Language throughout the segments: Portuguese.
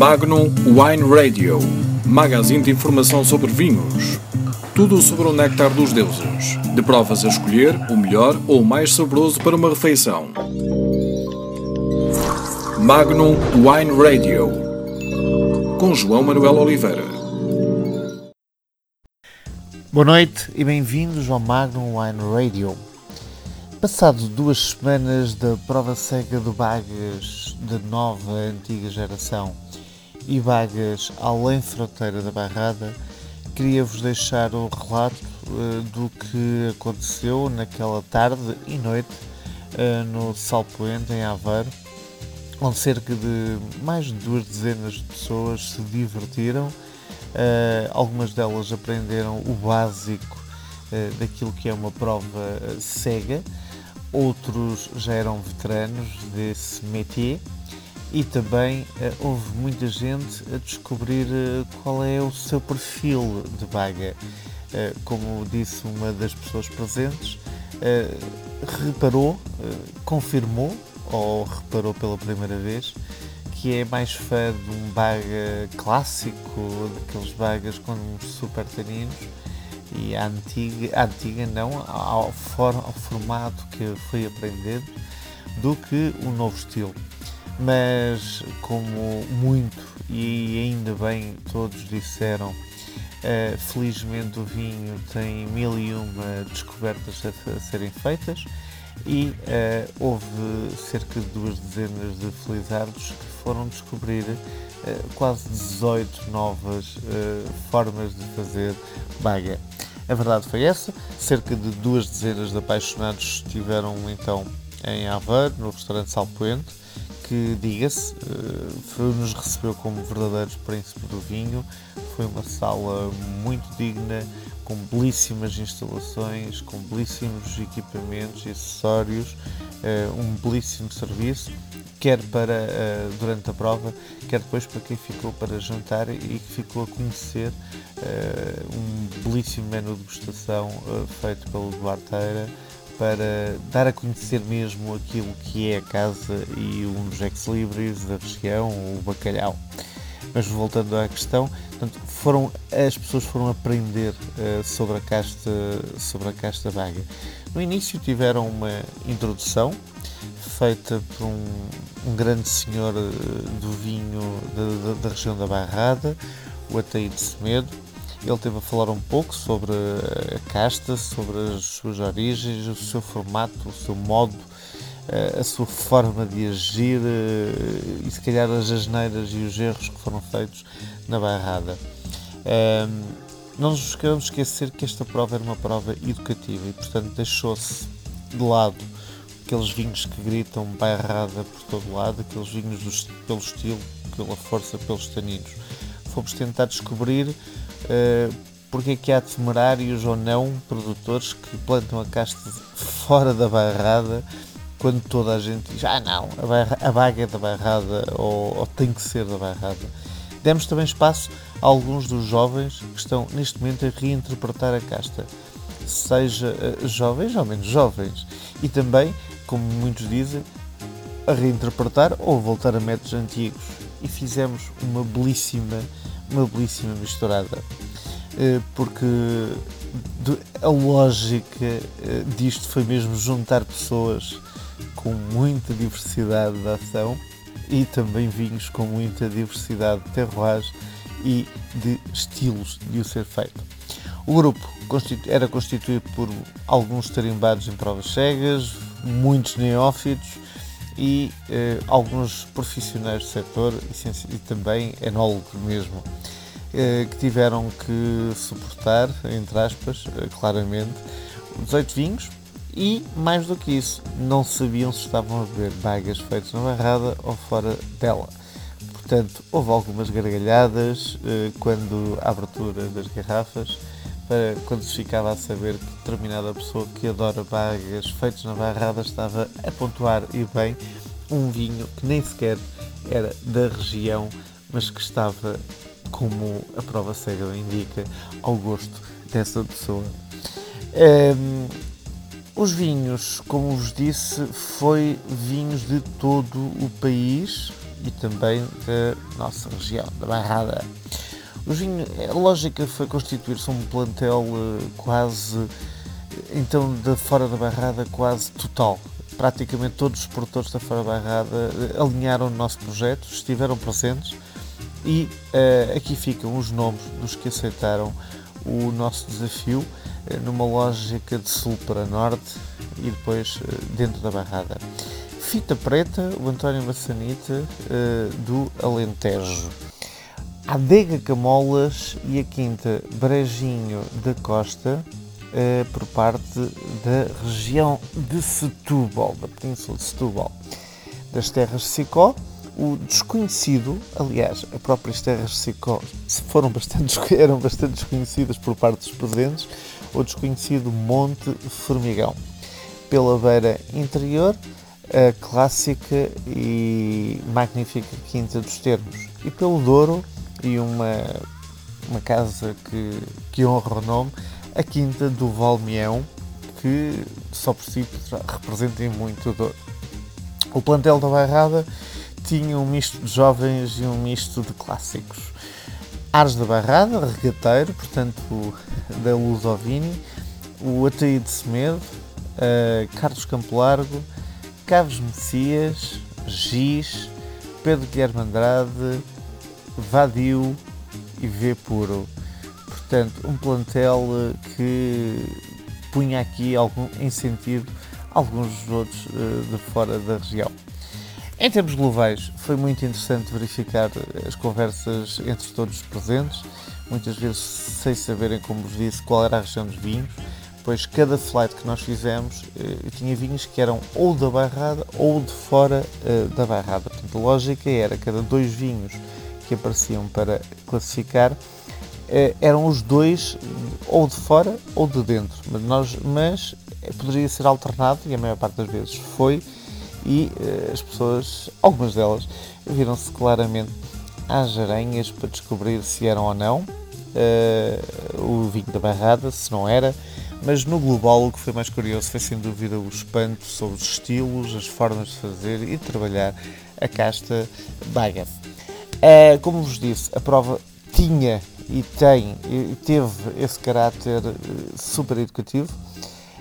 Magnum Wine Radio, magazine de informação sobre vinhos. Tudo sobre o néctar dos deuses. De provas a escolher o melhor ou o mais saboroso para uma refeição. Magnum Wine Radio, com João Manuel Oliveira. Boa noite e bem-vindos ao Magnum Wine Radio. Passado duas semanas da prova cega de bagas de nova antiga geração e vagas além fronteira da Barrada, queria-vos deixar o relato uh, do que aconteceu naquela tarde e noite uh, no Salpoente, em Aveiro, onde cerca de mais de duas dezenas de pessoas se divertiram. Uh, algumas delas aprenderam o básico daquilo que é uma prova cega outros já eram veteranos desse métier e também uh, houve muita gente a descobrir uh, qual é o seu perfil de vaga. Uh, como disse uma das pessoas presentes, reparou, confirmou ou reparou pela primeira vez que é mais fã de um baga clássico, daqueles bagas com uns super taninos e a antiga, a antiga não, ao, for, ao formato que foi aprendendo, do que o novo estilo. Mas, como muito e ainda bem todos disseram, uh, felizmente o vinho tem mil e uma descobertas a, a serem feitas e uh, houve cerca de duas dezenas de felizardos que foram descobrir uh, quase 18 novas formas de fazer baga. A verdade foi essa, cerca de duas dezenas de apaixonados estiveram então em Aveiro, no restaurante Salpoente, que, diga-se, eh, nos recebeu como verdadeiros príncipes do vinho. Foi uma sala muito digna, com belíssimas instalações, com belíssimos equipamentos e acessórios, eh, um belíssimo serviço, quer para eh, durante a prova, quer depois para quem ficou para jantar e que ficou a conhecer um belíssimo menu de degustação feito pelo Duarteira para dar a conhecer mesmo aquilo que é a casa e um dos ex-libris da região, o bacalhau. Mas voltando à questão, portanto, foram, as pessoas foram aprender uh, sobre, a casta, sobre a casta vaga. No início tiveram uma introdução feita por um, um grande senhor eh, do vinho da, da, da região da Barrada, o Ataíde Semedo, ele teve a falar um pouco sobre a casta, sobre as suas origens, o seu formato, o seu modo, eh, a sua forma de agir eh, e se calhar as asneiras e os erros que foram feitos na barrada. Não nos queremos esquecer que esta prova era uma prova educativa e, portanto, deixou-se de lado aqueles vinhos que gritam barrada por todo lado, aqueles vinhos do, pelo estilo, pela força, pelos taninos. Fomos tentar descobrir uh, porque é que há temerários ou não produtores que plantam a casta fora da barrada quando toda a gente diz ah não, a, barra, a baga é da barrada ou, ou, tem que ser da barrada. Demos também espaço a alguns dos jovens que estão neste momento a reinterpretar a casta, seja uh, jovens ou menos jovens, e também, como muitos dizem, a reinterpretar ou voltar a métodos antigos. E fizemos uma belíssima uma belíssima misturada. Eh, porque a lógica eh, disto foi mesmo juntar pessoas com muita diversidade de ação e também vinhos com muita diversidade de terroirs e de estilos de o ser feito. O grupo era constituído por alguns tarimbados em provas cegas, muitos neófitos e eh, alguns profissionais do setor e, e também enólogos mesmo, eh, que tiveram que suportar, entre aspas, eh, claramente, 18 vinhos e, mais do que isso, não sabiam se estavam a beber bagas feitas na barrada ou fora dela. Portanto, houve algumas gargalhadas eh, quando a abertura das garrafas para quando se ficava a saber que determinada pessoa que adora bagas feitas na barrada estava a pontuar e bem um vinho que nem sequer era da região, mas que estava, como a prova cega indica, ao gosto dessa pessoa. Um, ehm, os vinhos, como vos disse, foi vinhos de todo o país e também da nossa região, da Barrada. O a lógica foi constituir-se um plantel eh, quase, então, da fora da Barrada, quase total. Praticamente todos os produtores da fora da Barrada eh, alinharam o nosso projeto, estiveram presentes e uh, aqui ficam os nomes dos que aceitaram o nosso desafio numa lógica de sul para norte e depois dentro da Barrada. Fita Preta, o António Massanita do Alentejo Adega Camolas e a Quinta Brejinho da Costa, eh, por parte da região de Setúbal, da Península de Setúbal. Das terras de Sicó, o desconhecido, aliás, as próprias terras de Sicó foram bastante, eram bastante desconhecidas por parte dos presentes, o desconhecido Monte Formigão. Pela beira interior, a clássica e magnífica Quinta dos Termos. E pelo Douro, e uma, uma casa que, que honra o nome, a Quinta do Valmião, que só por si representa muito dor. O plantel da Bairrada tinha um misto de jovens e um misto de clássicos. Ares da Bairrada, regateiro, portanto da Luz Ovini, o Ataíde Semedo, uh, Carlos Campo Largo, Carlos Messias, Giz, Pedro Guilherme Andrade, vadio e V puro. Portanto, um plantel eh, que punha aqui algum incentivo alguns dos outros uh, de fora da região. Em termos globais, foi muito interessante verificar eh, as conversas entre todos os presentes, muitas vezes sem saberem, como vos disse, qual era a região dos vinhos, pois cada flight que nós fizemos tinha vinhos que eram ou da Bairrada ou de fora da Bairrada. Portanto, a lógica era cada dois vinhos que apareciam para classificar eh, eram os dois ou de fora ou de dentro, mas, nós, mas poderia ser alternado e a maior parte das vezes foi e eh, as pessoas, algumas delas, viram-se claramente às aranhas para descobrir se eram ou não. Uh, o vinho da barrada, se não era, mas no global o que foi mais curioso foi sem dúvida o espanto sobre os estilos, as formas de fazer e de trabalhar a casta baga. Uh, como vos disse, a prova tinha e tem e teve esse caráter uh, super educativo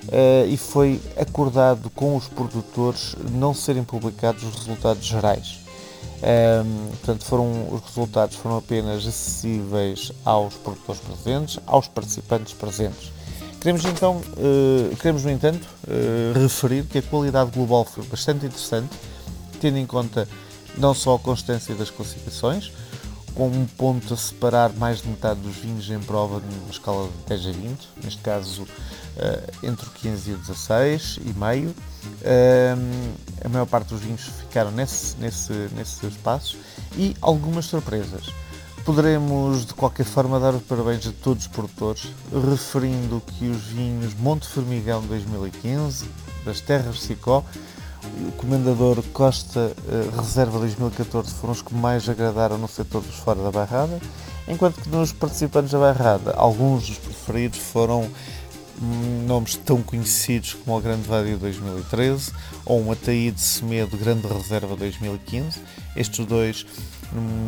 uh, e foi acordado com os produtores não serem publicados os resultados gerais. Um, portanto, foram, os resultados foram apenas acessíveis aos produtores presentes, aos participantes presentes. Queremos então, uh, queremos no entanto, uh, referir que a qualidade global foi bastante interessante, tendo em conta não só a constância das classificações, com um ponto a separar mais de metade dos vinhos em prova numa escala de 10 a 20, neste caso uh, entre o 15 e o 16 e meio. Uh, a maior parte dos vinhos ficaram nesse, nesse, nesses espaços e algumas surpresas. Poderemos de qualquer forma dar os parabéns a todos os produtores, referindo que os vinhos Monte Formigão 2015, das Terras de Sicó, o Comendador Costa uh, Reserva 2014 foram os que mais agradaram no setor dos fora da barrada, enquanto que nos participantes da barrada, alguns dos preferidos foram nomes tão conhecidos como o Grande Vádio 2013 ou um Ataíde Semedo Grande Reserva 2015. Estes dois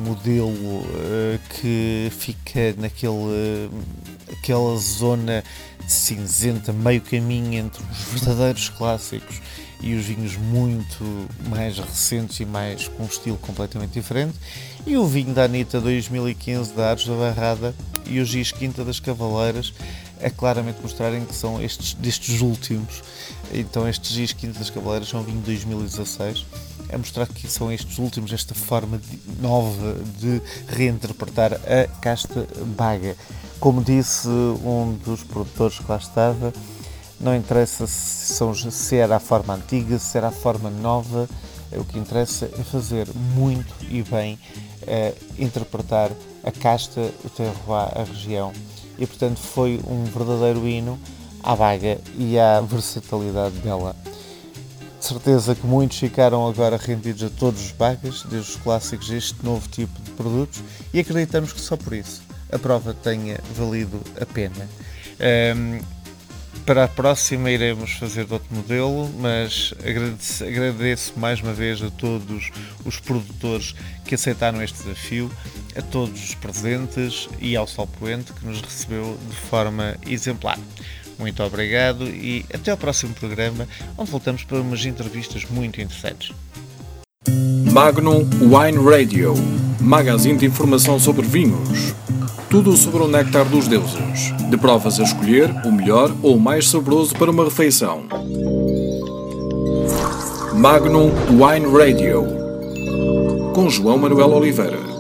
modelo uh, que fica naquele, uh, zona cinzenta, meio caminho entre os verdadeiros clássicos e os vinhos muito mais recentes e mais com um estilo completamente diferente. E o vinho da Anitta 2015 da Ares da Barrada e o Gis Quinta das Cavaleiras a claramente mostrarem que são estes destes últimos. Então estes Gis Quinta das Cavaleiras são vinho de 2016 a mostrar que são estes últimos, esta forma de, nova de reinterpretar a casta baga. Como disse um dos produtores que lá estava, não interessa se, são, se era a forma antiga, se era a forma nova, o que interessa é fazer muito e bem, é, interpretar a casta, o terroir, a região. E portanto foi um verdadeiro hino à vaga e à versatilidade dela. De certeza que muitos ficaram agora rendidos a todos os bagas, desde os clássicos a este novo tipo de produtos, e acreditamos que só por isso a prova tenha valido a pena. Um, para a próxima iremos fazer de outro modelo, mas agradeço, agradeço, mais uma vez a todos os produtores que aceitaram este desafio, a todos os presentes e ao Sol Poente que nos recebeu de forma exemplar. Muito obrigado e até ao próximo programa, onde voltamos para umas entrevistas muito interessantes. Magnum Wine Radio, magazine de informação sobre vinhos. Tudo sobre o néctar dos deuses. De provas a escolher, o melhor ou o mais saboroso para uma refeição. Magnum Wine Radio. Com João Manuel Oliveira.